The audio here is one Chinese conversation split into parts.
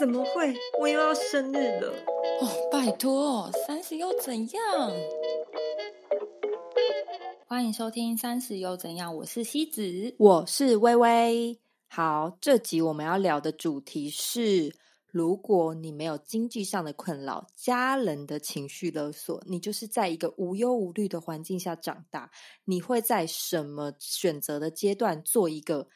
怎么会？我又要生日了！哦，拜托，三十又怎样？欢迎收听《三十又怎样》，我是西子，我是微微。好，这集我们要聊的主题是：如果你没有经济上的困扰，家人的情绪勒索，你就是在一个无忧无虑的环境下长大，你会在什么选择的阶段做一个？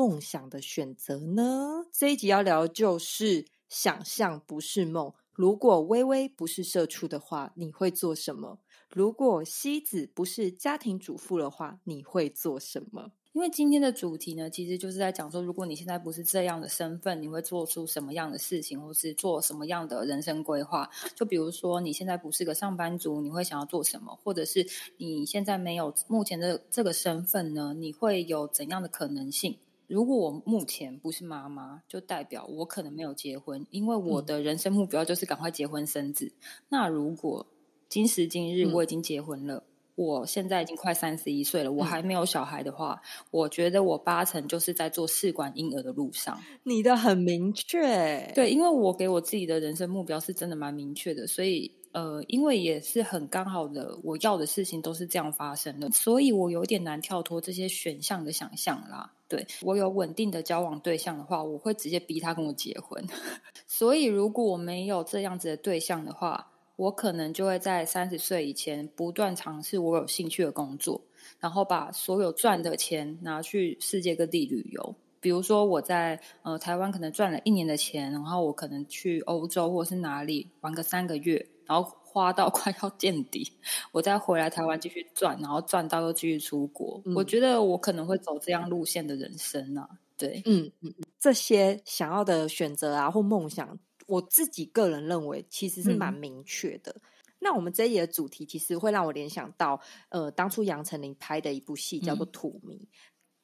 梦想的选择呢？这一集要聊就是想象不是梦。如果微微不是社畜的话，你会做什么？如果西子不是家庭主妇的话，你会做什么？因为今天的主题呢，其实就是在讲说，如果你现在不是这样的身份，你会做出什么样的事情，或是做什么样的人生规划？就比如说，你现在不是个上班族，你会想要做什么？或者是你现在没有目前的这个身份呢？你会有怎样的可能性？如果我目前不是妈妈，就代表我可能没有结婚，因为我的人生目标就是赶快结婚生子。那如果今时今日我已经结婚了，我现在已经快三十一岁了，我还没有小孩的话，我觉得我八成就是在做试管婴儿的路上。你的很明确，对，因为我给我自己的人生目标是真的蛮明确的，所以。呃，因为也是很刚好的，我要的事情都是这样发生的，所以我有点难跳脱这些选项的想象啦。对我有稳定的交往对象的话，我会直接逼他跟我结婚。所以如果我没有这样子的对象的话，我可能就会在三十岁以前不断尝试我有兴趣的工作，然后把所有赚的钱拿去世界各地旅游。比如说我在呃台湾可能赚了一年的钱，然后我可能去欧洲或是哪里玩个三个月。然后花到 快要见底，我再回来台湾继续赚，然后赚到又继续出国。我觉得我可能会走这样路线的人生啊。对，嗯嗯，这些想要的选择啊或梦想，我自己个人认为其实是蛮明确的。那我们这一的主题其实会让我联想到，呃，当初杨丞琳拍的一部戏叫做《土迷》。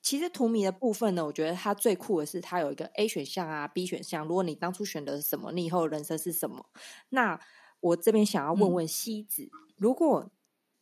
其实《土迷》的部分呢，我觉得它最酷的是它有一个 A 选项啊、B 选项。如果你当初选的是什么，你以后人生是什么？那我这边想要问问西子，如果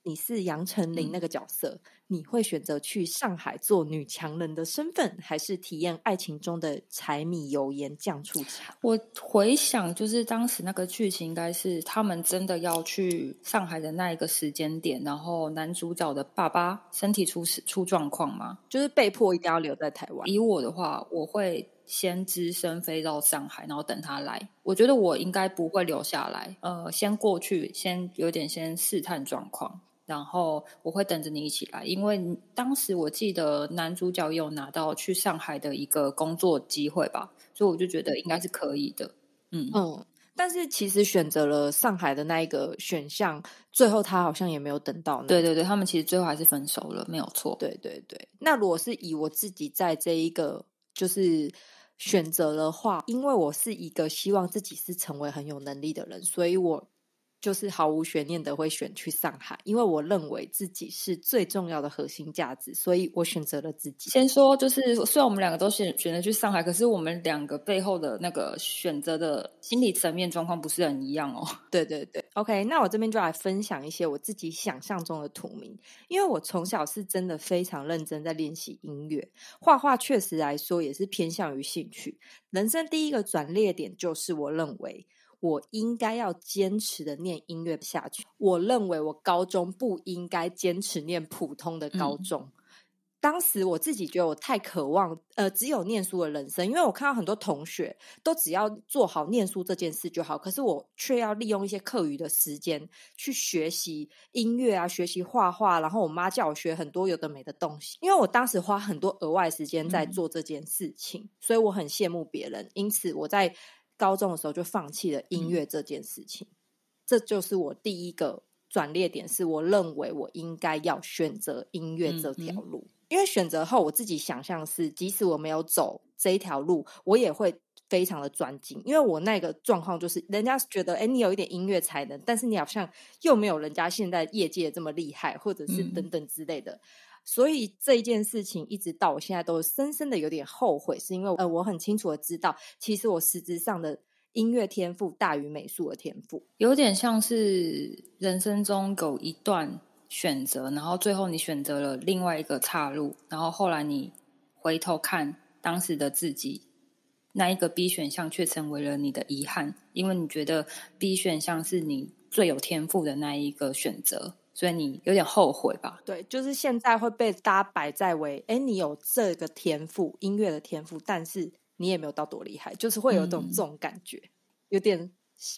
你是杨丞琳那个角色，你会选择去上海做女强人的身份，还是体验爱情中的柴米油盐酱醋茶？我回想，就是当时那个剧情，应该是他们真的要去上海的那一个时间点，然后男主角的爸爸身体出事出状况吗？就是被迫一定要留在台湾。以我的话，我会。先只身飞到上海，然后等他来。我觉得我应该不会留下来，呃，先过去，先有点先试探状况，然后我会等着你一起来。因为当时我记得男主角有拿到去上海的一个工作机会吧，所以我就觉得应该是可以的。嗯嗯，但是其实选择了上海的那一个选项，最后他好像也没有等到。对对对，他们其实最后还是分手了，没有错。对对对，那如果是以我自己在这一个就是。选择的话，因为我是一个希望自己是成为很有能力的人，所以我。就是毫无悬念的会选去上海，因为我认为自己是最重要的核心价值，所以我选择了自己。先说，就是虽然我们两个都选选择去上海，可是我们两个背后的那个选择的心理层面状况不是很一样哦。对对对，OK，那我这边就来分享一些我自己想象中的图名，因为我从小是真的非常认真在练习音乐，画画确实来说也是偏向于兴趣。人生第一个转捩点就是我认为。我应该要坚持的念音乐下去。我认为我高中不应该坚持念普通的高中。当时我自己觉得我太渴望，呃，只有念书的人生，因为我看到很多同学都只要做好念书这件事就好，可是我却要利用一些课余的时间去学习音乐啊，学习画画。然后我妈叫我学很多有的没的东西，因为我当时花很多额外时间在做这件事情，所以我很羡慕别人。因此我在。高中的时候就放弃了音乐这件事情，这就是我第一个转捩点。是我认为我应该要选择音乐这条路，因为选择后我自己想象是，即使我没有走这一条路，我也会非常的专精。因为我那个状况就是，人家觉得哎，你有一点音乐才能，但是你好像又没有人家现在业界这么厉害，或者是等等之类的。所以这一件事情，一直到我现在都深深的有点后悔，是因为呃，我很清楚的知道，其实我实质上的音乐天赋大于美术的天赋，有点像是人生中有一段选择，然后最后你选择了另外一个岔路，然后后来你回头看当时的自己，那一个 B 选项却成为了你的遗憾，因为你觉得 B 选项是你最有天赋的那一个选择，所以你有点后悔吧？对，就是现在会被大家摆在为，哎，你有这个天赋，音乐的天赋，但是你也没有到多厉害，就是会有种这种感觉，有点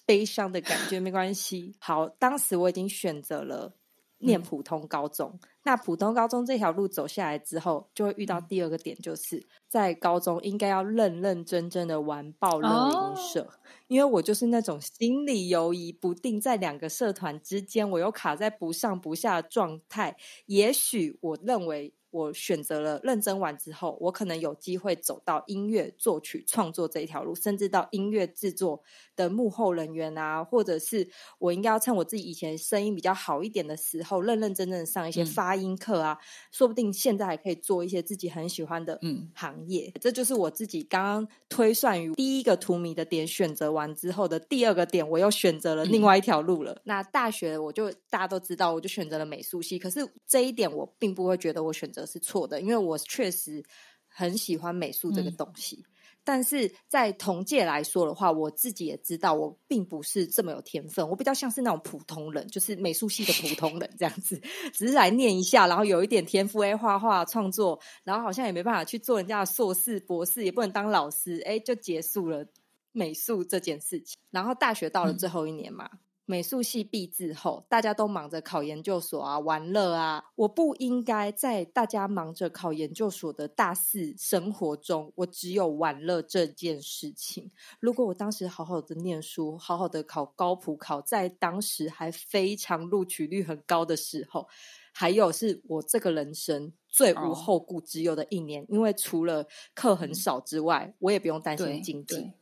悲伤的感觉。没关系，好，当时我已经选择了。念普通高中，那普通高中这条路走下来之后，就会遇到第二个点，就是在高中应该要认认真真的玩爆乐音社，因为我就是那种心理犹疑不定，在两个社团之间，我又卡在不上不下的状态。也许我认为。我选择了认真完之后，我可能有机会走到音乐作曲创作这一条路，甚至到音乐制作的幕后人员啊，或者是我应该要趁我自己以前声音比较好一点的时候，认认真真的上一些发音课啊，说不定现在还可以做一些自己很喜欢的行业。这就是我自己刚刚推算于第一个图迷的点选择完之后的第二个点，我又选择了另外一条路了。那大学我就大家都知道，我就选择了美术系，可是这一点我并不会觉得我选择。是错的，因为我确实很喜欢美术这个东西，但是在同届来说的话，我自己也知道我并不是这么有天分，我比较像是那种普通人，就是美术系的普通人这样子，只是来念一下，然后有一点天赋，哎，画画创作，然后好像也没办法去做人家的硕士、博士，也不能当老师，哎，就结束了美术这件事情。然后大学到了最后一年嘛。美术系毕制后，大家都忙着考研究所啊，玩乐啊。我不应该在大家忙着考研究所的大四生活中，我只有玩乐这件事情。如果我当时好好的念书，好好的考高普考，在当时还非常录取率很高的时候，还有是我这个人生最无后顾之忧的一年，因为除了课很少之外，我也不用担心经济。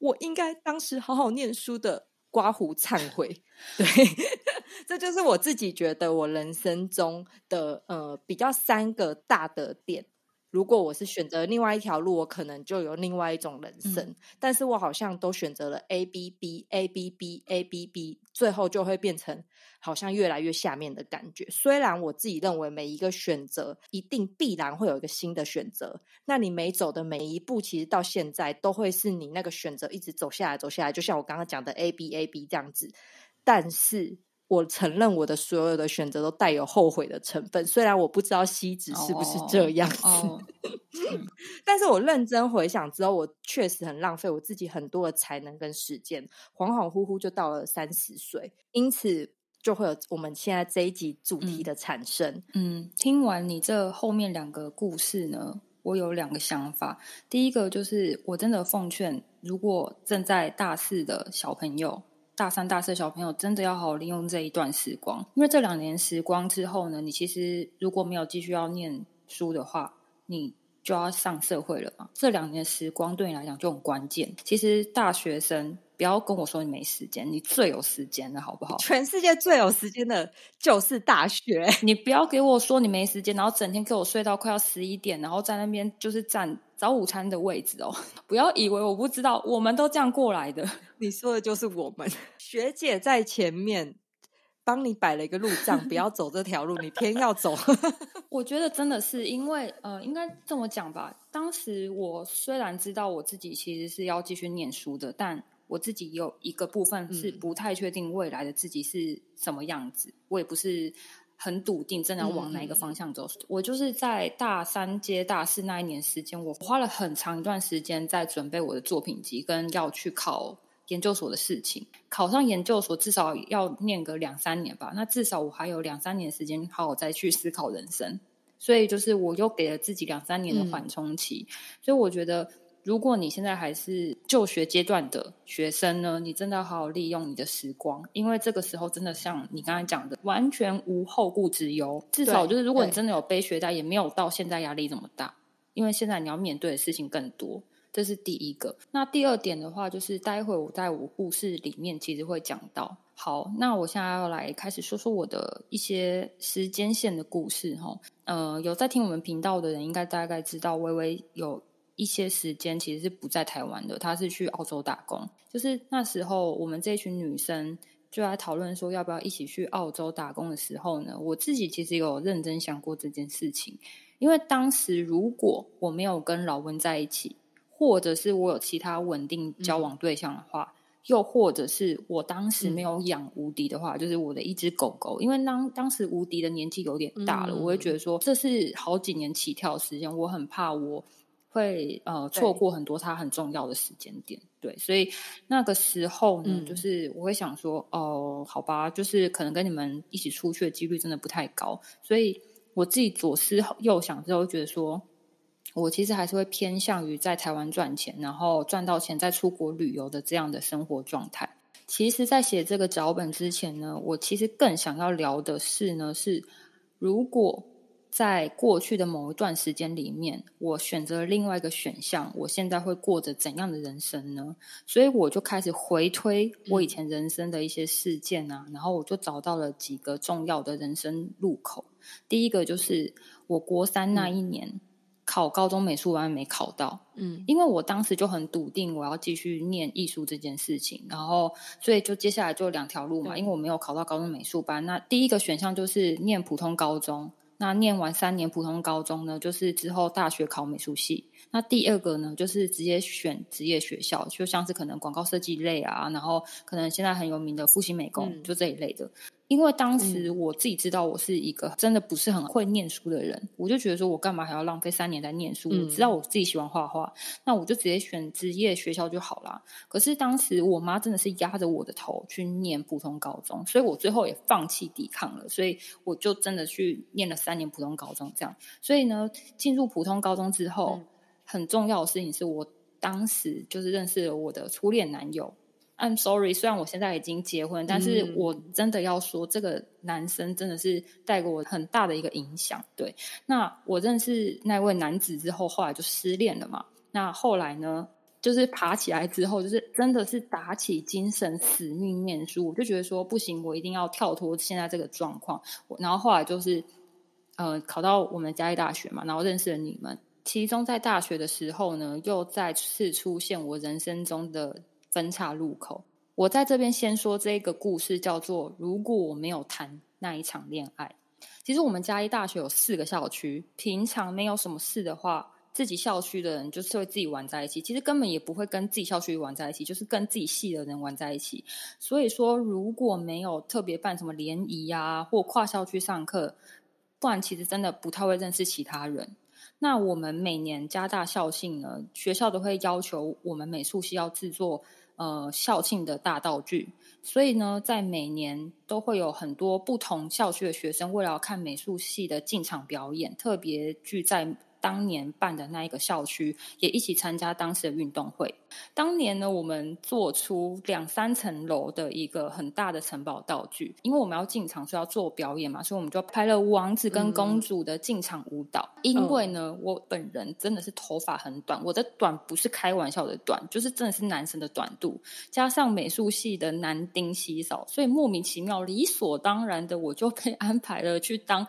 我应该当时好好念书的。刮胡忏悔，对，这就是我自己觉得我人生中的呃比较三个大的点。如果我是选择另外一条路，我可能就有另外一种人生。但是我好像都选择了 A B B A B B A B B，最后就会变成好像越来越下面的感觉。虽然我自己认为每一个选择一定必然会有一个新的选择，那你每走的每一步，其实到现在都会是你那个选择一直走下来走下来，就像我刚刚讲的 A B A B 这样子。但是。我承认我的所有的选择都带有后悔的成分，虽然我不知道西子是不是这样子，但是我认真回想之后，我确实很浪费我自己很多的才能跟时间，恍恍惚惚就到了三十岁，因此就会有我们现在这一集主题的产生。嗯，听完你这后面两个故事呢，我有两个想法。第一个就是我真的奉劝，如果正在大四的小朋友。大三、大四小朋友真的要好好利用这一段时光，因为这两年时光之后呢，你其实如果没有继续要念书的话，你就要上社会了嘛。这两年时光对你来讲就很关键。其实大学生。不要跟我说你没时间，你最有时间的好不好？全世界最有时间的就是大学。你不要给我说你没时间，然后整天给我睡到快要十一点，然后在那边就是占早午餐的位置哦。不要以为我不知道，我们都这样过来的。你说的就是我们学姐在前面帮你摆了一个路障，不要走这条路，你偏要走。我觉得真的是因为呃，应该这么讲吧。当时我虽然知道我自己其实是要继续念书的，但我自己有一个部分是不太确定未来的自己是什么样子，我也不是很笃定真的要往哪一个方向走。我就是在大三接大四那一年时间，我花了很长一段时间在准备我的作品集跟要去考研究所的事情。考上研究所至少要念个两三年吧，那至少我还有两三年时间好好再去思考人生。所以就是我又给了自己两三年的缓冲期，所以我觉得。如果你现在还是就学阶段的学生呢，你真的要好好利用你的时光，因为这个时候真的像你刚才讲的，完全无后顾之忧。至少就是，如果你真的有背学贷，也没有到现在压力这么大，因为现在你要面对的事情更多。这是第一个。那第二点的话，就是待会我在我故事里面其实会讲到。好，那我现在要来开始说说我的一些时间线的故事哈。呃，有在听我们频道的人，应该大概知道微微有。一些时间其实是不在台湾的，她是去澳洲打工。就是那时候，我们这群女生就在讨论说要不要一起去澳洲打工的时候呢，我自己其实有认真想过这件事情。因为当时如果我没有跟老温在一起，或者是我有其他稳定交往对象的话。又或者是我当时没有养无敌的话，就是我的一只狗狗，因为当当时无敌的年纪有点大了，我会觉得说这是好几年起跳时间，我很怕我会呃错过很多它很重要的时间点。对，所以那个时候呢，就是我会想说，哦，好吧，就是可能跟你们一起出去的几率真的不太高，所以我自己左思右想之后，觉得说。我其实还是会偏向于在台湾赚钱，然后赚到钱再出国旅游的这样的生活状态。其实，在写这个脚本之前呢，我其实更想要聊的是呢，是如果在过去的某一段时间里面，我选择了另外一个选项，我现在会过着怎样的人生呢？所以我就开始回推我以前人生的一些事件啊，然后我就找到了几个重要的人生路口。第一个就是我国三那一年。考高中美术班没考到，嗯，因为我当时就很笃定我要继续念艺术这件事情，然后所以就接下来就两条路嘛，因为我没有考到高中美术班，那第一个选项就是念普通高中，那念完三年普通高中呢，就是之后大学考美术系，那第二个呢，就是直接选职业学校，就像是可能广告设计类啊，然后可能现在很有名的复兴美工，就这一类的。因为当时我自己知道我是一个真的不是很会念书的人，我就觉得说我干嘛还要浪费三年在念书？我知道我自己喜欢画画，那我就直接选职业学校就好了。可是当时我妈真的是压着我的头去念普通高中，所以我最后也放弃抵抗了，所以我就真的去念了三年普通高中。这样，所以呢，进入普通高中之后，很重要的事情是我当时就是认识了我的初恋男友。I'm sorry，虽然我现在已经结婚，但是我真的要说，这个男生真的是带给我很大的一个影响。对，那我认识那位男子之后，后来就失恋了嘛。那后来呢，就是爬起来之后，就是真的是打起精神死命念书。我就觉得说不行，我一定要跳脱现在这个状况。然后后来就是，呃，考到我们嘉义大学嘛，然后认识了你们。其中在大学的时候呢，又再次出现我人生中的。分岔路口，我在这边先说这个故事，叫做“如果我没有谈那一场恋爱”。其实我们嘉义大学有四个校区，平常没有什么事的话，自己校区的人就是会自己玩在一起。其实根本也不会跟自己校区玩在一起，就是跟自己系的人玩在一起。所以说，如果没有特别办什么联谊啊，或跨校区上课，不然其实真的不太会认识其他人。那我们每年加大校庆呢，学校都会要求我们美术系要制作。呃，校庆的大道具，所以呢，在每年都会有很多不同校区的学生，为了看美术系的进场表演，特别聚在。当年办的那一个校区也一起参加当时的运动会。当年呢，我们做出两三层楼的一个很大的城堡道具，因为我们要进场是要做表演嘛，所以我们就拍了王子跟公主的进场舞蹈。因为呢，我本人真的是头发很短，我的短不是开玩笑的短，就是真的是男生的短度，加上美术系的男丁稀少，所以莫名其妙、理所当然的，我就被安排了去当。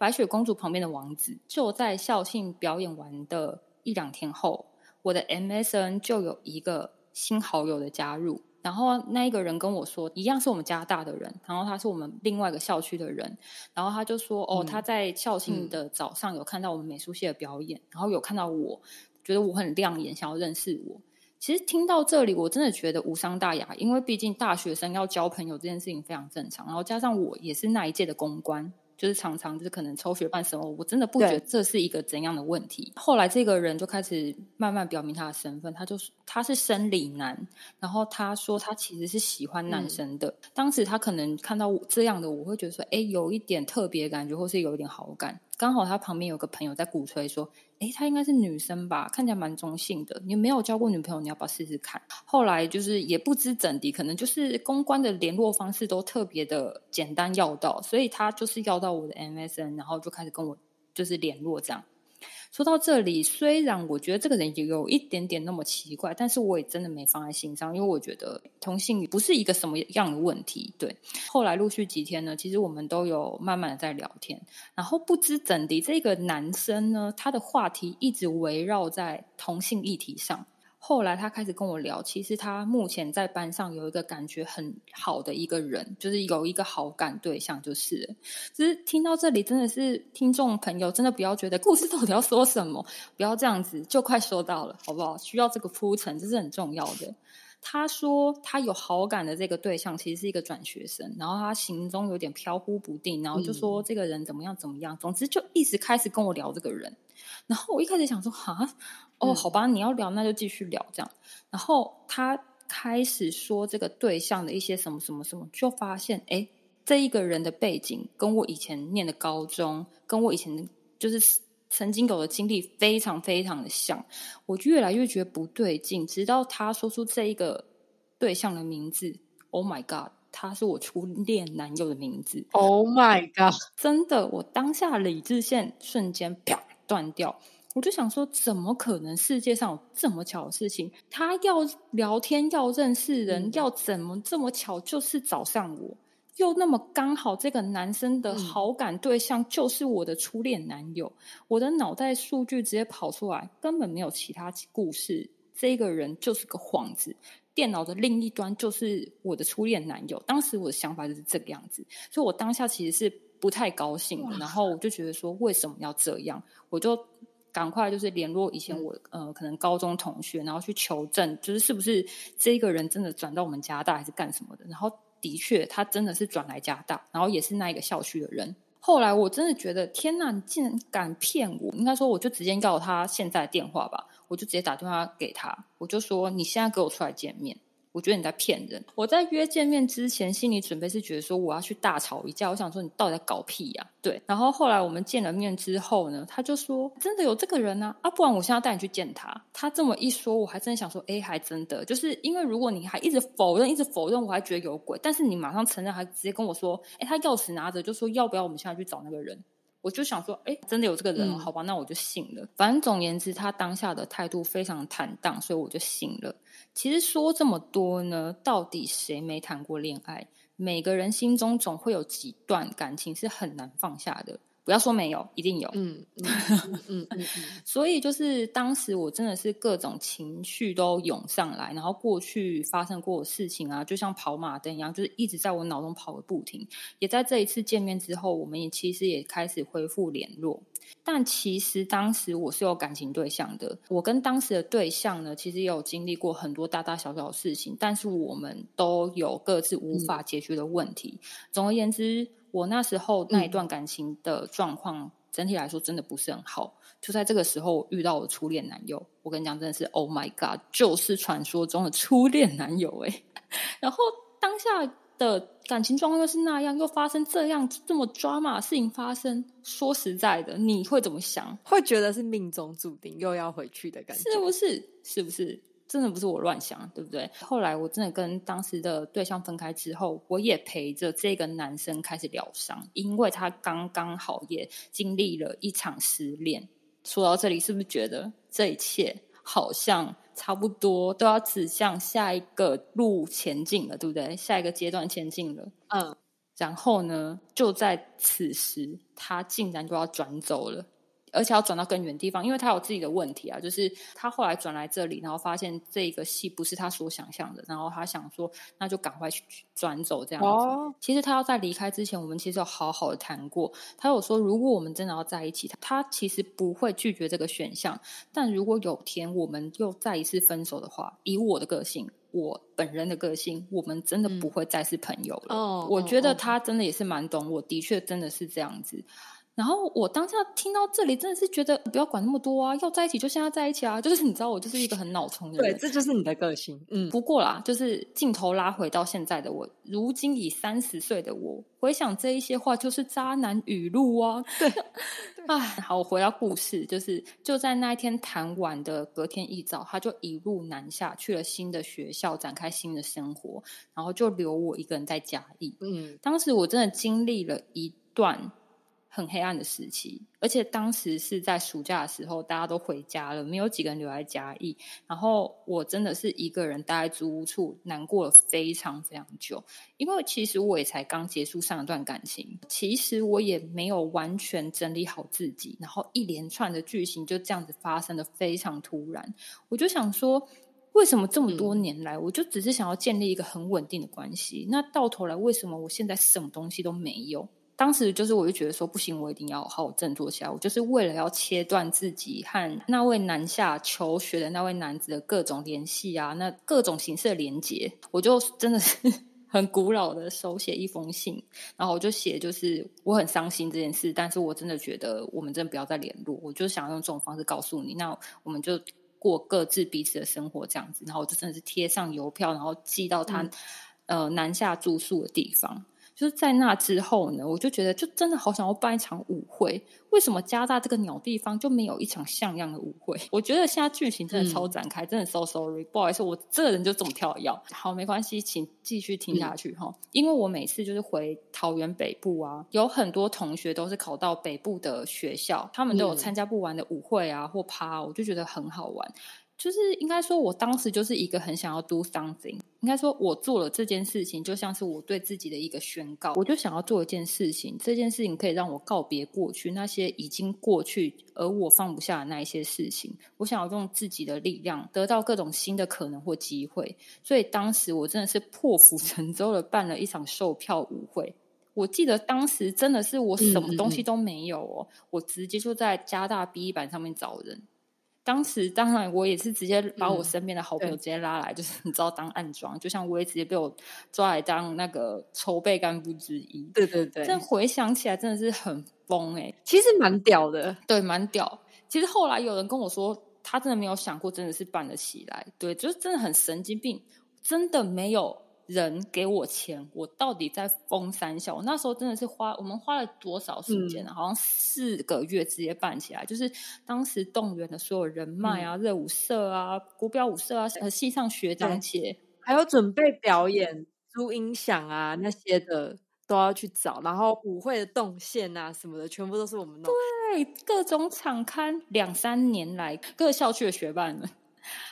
白雪公主旁边的王子，就在校庆表演完的一两天后，我的 MSN 就有一个新好友的加入，然后那一个人跟我说，一样是我们加大的人，然后他是我们另外一个校区的人，然后他就说，哦，他在校庆的早上有看到我们美术系的表演，然后有看到我，觉得我很亮眼，想要认识我。其实听到这里，我真的觉得无伤大雅，因为毕竟大学生要交朋友这件事情非常正常，然后加上我也是那一届的公关。就是常常就是可能抽血办什么，我真的不觉得这是一个怎样的问题。后来这个人就开始慢慢表明他的身份，他就是他是生理男，然后他说他其实是喜欢男生的。当时他可能看到我这样的，我会觉得说，哎，有一点特别感觉，或是有一点好感。刚好他旁边有个朋友在鼓吹说。诶，她应该是女生吧，看起来蛮中性的。你没有交过女朋友，你要不要试试看？后来就是也不知怎的，可能就是公关的联络方式都特别的简单要到，所以他就是要到我的 MSN，然后就开始跟我就是联络这样。说到这里，虽然我觉得这个人也有一点点那么奇怪，但是我也真的没放在心上，因为我觉得同性不是一个什么样的问题。对，后来陆续几天呢，其实我们都有慢慢的在聊天，然后不知怎的，这个男生呢，他的话题一直围绕在同性议题上。后来他开始跟我聊，其实他目前在班上有一个感觉很好的一个人，就是有一个好感对象，就是其实听到这里，真的是听众朋友真的不要觉得故事到底要说什么，不要这样子，就快说到了，好不好？需要这个铺陈，这是很重要的。他说他有好感的这个对象其实是一个转学生，然后他行踪有点飘忽不定，然后就说这个人怎么样怎么样，总之就一直开始跟我聊这个人。然后我一开始想说啊，哦，好吧，你要聊那就继续聊这样。然后他开始说这个对象的一些什么什么什么，就发现哎，这一个人的背景跟我以前念的高中，跟我以前就是曾经有的经历非常非常的像。我越来越觉得不对劲，直到他说出这一个对象的名字，Oh my God，他是我初恋男友的名字，Oh my God，真的，我当下理智线瞬间啪断掉。我就想说，怎么可能世界上有这么巧的事情？他要聊天，要认识人，要怎么这么巧？就是找上我，又那么刚好，这个男生的好感对象就是我的初恋男友。我的脑袋数据直接跑出来，根本没有其他故事。这个人就是个幌子，电脑的另一端就是我的初恋男友。当时我的想法就是这个样子，所以我当下其实是不太高兴的。然后我就觉得说，为什么要这样？我就。赶快就是联络以前我呃可能高中同学，然后去求证，就是是不是这个人真的转到我们加大还是干什么的？然后的确他真的是转来加大，然后也是那一个校区的人。后来我真的觉得天呐，你竟然敢骗我！应该说我就直接要他现在电话吧，我就直接打电话给他，我就说你现在给我出来见面。我觉得你在骗人。我在约见面之前，心里准备是觉得说我要去大吵一架。我想说你到底在搞屁呀？对。然后后来我们见了面之后呢，他就说真的有这个人呢啊，不然我现在带你去见他。他这么一说，我还真的想说，哎，还真的，就是因为如果你还一直否认，一直否认，我还觉得有鬼。但是你马上承认，还直接跟我说，哎，他钥匙拿着，就说要不要我们现在去找那个人？我就想说，哎，真的有这个人，好吧，那我就信了。反正总言之，他当下的态度非常坦荡，所以我就信了。其实说这么多呢，到底谁没谈过恋爱？每个人心中总会有几段感情是很难放下的。不要说没有，一定有。嗯嗯嗯 嗯，所以就是当时我真的是各种情绪都涌上来，然后过去发生过的事情啊，就像跑马灯一样，就是一直在我脑中跑个不停。也在这一次见面之后，我们也其实也开始恢复联络。但其实当时我是有感情对象的，我跟当时的对象呢，其实也有经历过很多大大小小的事情，但是我们都有各自无法解决的问题。总而言之。我那时候那一段感情的状况，整体来说真的不是很好。就在这个时候遇到我初恋男友，我跟你讲，真的是 Oh my God，就是传说中的初恋男友哎。然后当下的感情状况又是那样，又发生这样这么抓马事情发生，说实在的，你会怎么想？会觉得是命中注定又要回去的感觉，是不是？是不是？真的不是我乱想，对不对？后来我真的跟当时的对象分开之后，我也陪着这个男生开始疗伤，因为他刚刚好也经历了一场失恋。说到这里，是不是觉得这一切好像差不多都要指向下一个路前进了，对不对？下一个阶段前进了。嗯，然后呢，就在此时，他竟然就要转走了。而且要转到更远地方，因为他有自己的问题啊。就是他后来转来这里，然后发现这个戏不是他所想象的，然后他想说，那就赶快去转走这样子。其实他要在离开之前，我们其实有好好的谈过。他有说，如果我们真的要在一起，他其实不会拒绝这个选项。但如果有天我们又再一次分手的话，以我的个性，我本人的个性，我们真的不会再是朋友了。哦，我觉得他真的也是蛮懂我，的确真的是这样子。然后我当下听到这里，真的是觉得不要管那么多啊，要在一起就现在在一起啊！就是你知道，我就是一个很脑冲的人，对，这就是你的个性。嗯，不过啦，就是镜头拉回到现在的我，如今已三十岁的我，回想这一些话，就是渣男语录啊。对，哎，好，我回到故事，就是就在那一天谈完的隔天一早，他就一路南下去了新的学校，展开新的生活，然后就留我一个人在嘉义。嗯，当时我真的经历了一段。很黑暗的时期，而且当时是在暑假的时候，大家都回家了，没有几个人留在嘉义。然后我真的是一个人待在租屋处，难过了非常非常久。因为其实我也才刚结束上一段感情，其实我也没有完全整理好自己，然后一连串的剧情就这样子发生的非常突然。我就想说，为什么这么多年来，我就只是想要建立一个很稳定的关系？那到头来，为什么我现在什么东西都没有？当时就是，我就觉得说，不行，我一定要好好振作起来。我就是为了要切断自己和那位南下求学的那位男子的各种联系啊，那各种形式的连接，我就真的是 很古老的手写一封信，然后我就写，就是我很伤心这件事，但是我真的觉得我们真的不要再联络，我就想用这种方式告诉你，那我们就过各自彼此的生活这样子。然后我就真的是贴上邮票，然后寄到他呃南下住宿的地方。就是在那之后呢，我就觉得就真的好想要办一场舞会。为什么加大这个鸟地方就没有一场像样的舞会？我觉得现在剧情真的超展开，真的 so sorry，不好意思，我这个人就这么跳跃。好，没关系，请继续听下去哈。因为我每次就是回桃园北部啊，有很多同学都是考到北部的学校，他们都有参加不完的舞会啊或趴，我就觉得很好玩。就是应该说，我当时就是一个很想要 do something。应该说，我做了这件事情，就像是我对自己的一个宣告。我就想要做一件事情，这件事情可以让我告别过去那些已经过去而我放不下的那一些事情。我想要用自己的力量，得到各种新的可能或机会。所以当时我真的是破釜沉舟的办了一场售票舞会。我记得当时真的是我什么东西都没有哦，我直接就在加大 B 版上面找人。当时当然，我也是直接把我身边的好朋友直接拉来，就是你知道当暗装，就像我也直接被我抓来当那个筹备干部之一。对对对，这回想起来真的是很疯哎，其实蛮屌的，对，蛮屌。其实后来有人跟我说，他真的没有想过真的是办得起来，对，就是真的很神经病，真的没有。人给我钱，我到底在封三校？我那时候真的是花，我们花了多少时间呢？好像四个月直接办起来，就是当时动员的所有人脉啊，热舞社啊，国标舞社啊，呃，系上学长姐，还有准备表演、租音响啊那些的都要去找，然后舞会的动线啊什么的，全部都是我们弄。对，各种场刊，两三年来各校区的学伴们。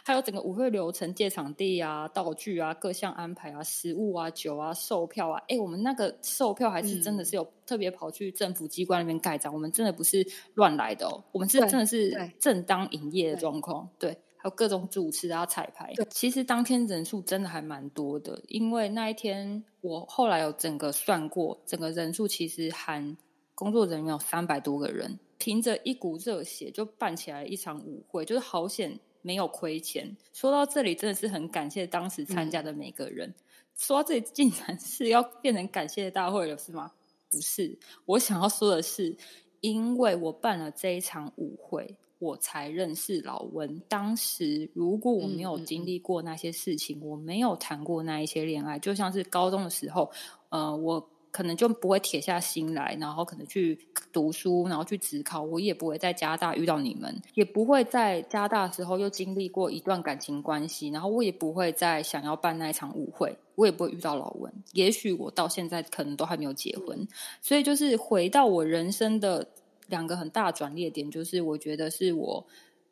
还有整个舞会流程、借场地啊、道具啊、各项安排啊、食物啊、酒啊、售票啊，哎，我们那个售票还是真的是有特别跑去政府机关那边盖章，我们真的不是乱来的哦，我们是真的是正当营业的状况。对，还有各种主持啊、彩排。其实当天人数真的还蛮多的，因为那一天我后来有整个算过，整个人数其实含工作人员有三百多个人，凭着一股热血就办起来一场舞会，就是好险。没有亏钱。说到这里，真的是很感谢当时参加的每个人。说到这里，竟然是要变成感谢大会了，是吗？不是，我想要说的是，因为我办了这一场舞会，我才认识老温。当时如果我没有经历过那些事情，我没有谈过那一些恋爱，就像是高中的时候，呃，我。可能就不会铁下心来，然后可能去读书，然后去职考。我也不会在加大遇到你们，也不会在加大时候又经历过一段感情关系，然后我也不会再想要办那一场舞会，我也不会遇到老文。也许我到现在可能都还没有结婚，所以就是回到我人生的两个很大转捩点，就是我觉得是我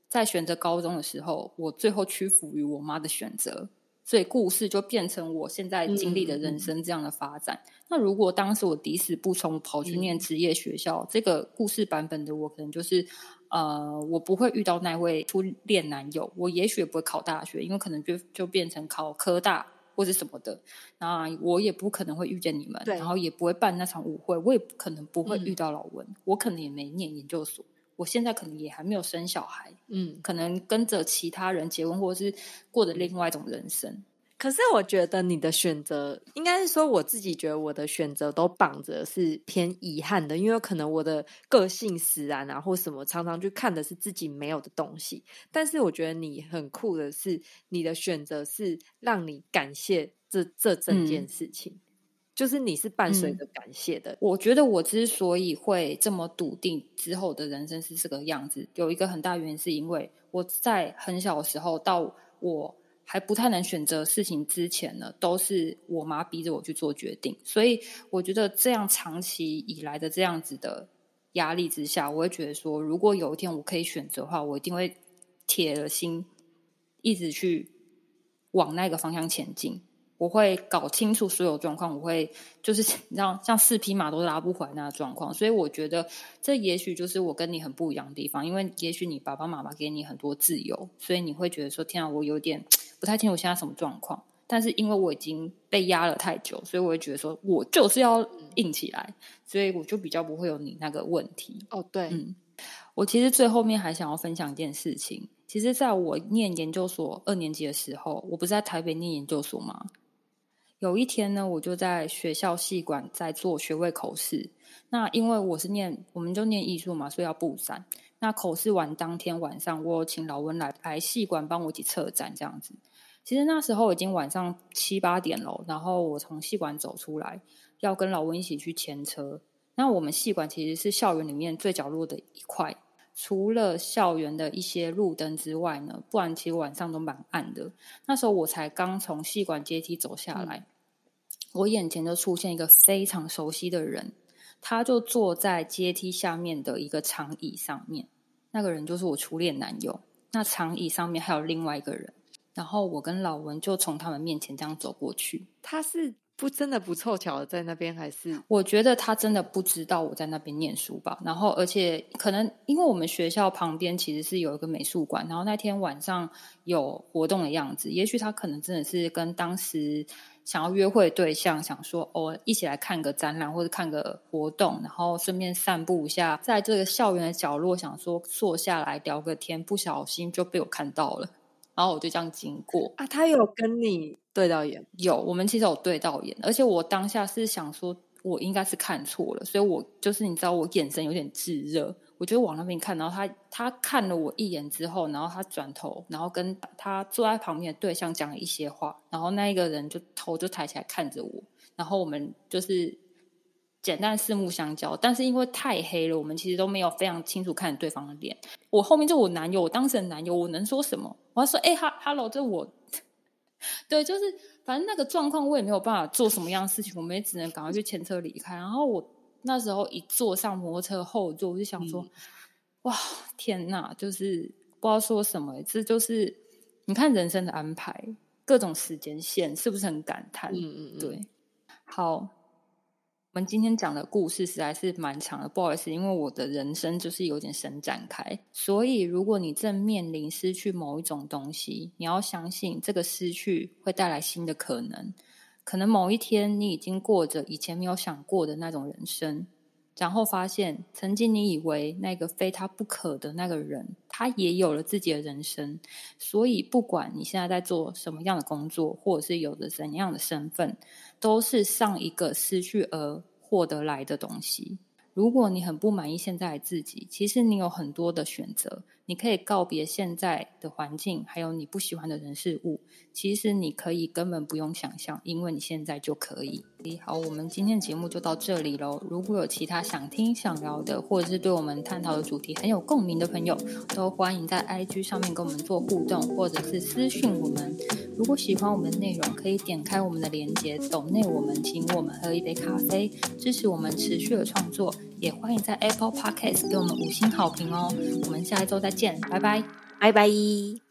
在选择高中的时候，我最后屈服于我妈的选择。所以故事就变成我现在经历的人生这样的发展。那如果当时我抵死不从，跑去念职业学校，这个故事版本的我可能就是，呃，我不会遇到那位初恋男友，我也许也不会考大学，因为可能就就变成考科大或者什么的。那我也不可能会遇见你们，然后也不会办那场舞会，我也可能不会遇到老文，我可能也没念研究所。我现在可能也还没有生小孩，嗯，可能跟着其他人结婚，或者是过着另外一种人生。可是我觉得你的选择，应该是说我自己觉得我的选择都绑着是偏遗憾的，因为可能我的个性使然啊，或什么，常常去看的是自己没有的东西。但是我觉得你很酷的是，你的选择是让你感谢这这整件事情。就是你是伴随着感谢的。我觉得我之所以会这么笃定之后的人生是这个样子，有一个很大原因是因为我在很小的时候到我还不太能选择事情之前呢，都是我妈逼着我去做决定。所以我觉得这样长期以来的这样子的压力之下，我会觉得说，如果有一天我可以选择的话，我一定会铁了心一直去往那个方向前进。我会搞清楚所有状况，我会就是你知道像四匹马都拉不回来那个状况，所以我觉得这也许就是我跟你很不一样的地方，因为也许你爸爸妈妈给你很多自由，所以你会觉得说天啊，我有点 不太清楚现在什么状况，但是因为我已经被压了太久，所以我会觉得说我就是要硬起来，所以我就比较不会有你那个问题。哦，对，嗯，我其实最后面还想要分享一件事情，其实在我念研究所二年级的时候，我不是在台北念研究所吗？有一天呢，我就在学校系馆在做学位口试。那因为我是念，我们就念艺术嘛，所以要布展。那口试完当天晚上，我请老温来来系馆帮我一起策展，这样子。其实那时候已经晚上七八点了，然后我从系馆走出来，要跟老温一起去牵车。那我们系馆其实是校园里面最角落的一块，除了校园的一些路灯之外呢，不然其实晚上都蛮暗的。那时候我才刚从戏馆阶梯走下来。我眼前就出现一个非常熟悉的人，他就坐在阶梯下面的一个长椅上面。那个人就是我初恋男友。那长椅上面还有另外一个人，然后我跟老文就从他们面前这样走过去。他是不真的不凑巧的在那边，还是我觉得他真的不知道我在那边念书吧？然后而且可能因为我们学校旁边其实是有一个美术馆，然后那天晚上有活动的样子，也许他可能真的是跟当时。想要约会对象，想说哦，一起来看个展览或者看个活动，然后顺便散步一下，在这个校园的角落，想说坐下来聊个天，不小心就被我看到了，然后我就这样经过啊，他有跟你对到眼，有，我们其实有对到眼，而且我当下是想说，我应该是看错了，所以我就是你知道，我眼神有点炙热。我就往那边看，然后他他看了我一眼之后，然后他转头，然后跟他坐在旁边的对象讲了一些话，然后那一个人就头就抬起来看着我，然后我们就是简单四目相交，但是因为太黑了，我们其实都没有非常清楚看对方的脸。我后面就我男友，我当时的男友，我能说什么？我要说，哎哈，hello，这我，对，就是反正那个状况，我也没有办法做什么样的事情，我们也只能赶快去前车离开，然后我。那时候一坐上摩托车后座，我就想说：“哇，天哪！就是不知道说什么，这就是你看人生的安排，各种时间线，是不是很感叹？”嗯嗯嗯，对。好，我们今天讲的故事实在是蛮长的，不好意思，因为我的人生就是有点神展开。所以，如果你正面临失去某一种东西，你要相信这个失去会带来新的可能。可能某一天，你已经过着以前没有想过的那种人生，然后发现，曾经你以为那个非他不可的那个人，他也有了自己的人生。所以，不管你现在在做什么样的工作，或者是有着怎样的身份，都是上一个失去而获得来的东西。如果你很不满意现在的自己，其实你有很多的选择。你可以告别现在的环境，还有你不喜欢的人事物。其实你可以根本不用想象，因为你现在就可以。好，我们今天的节目就到这里喽。如果有其他想听、想聊的，或者是对我们探讨的主题很有共鸣的朋友，都欢迎在 IG 上面跟我们做互动，或者是私讯我们。如果喜欢我们的内容，可以点开我们的链接，懂内我们，请我们喝一杯咖啡，支持我们持续的创作。也欢迎在 Apple Podcast 给我们五星好评哦。我们下一周再见，拜拜，拜拜。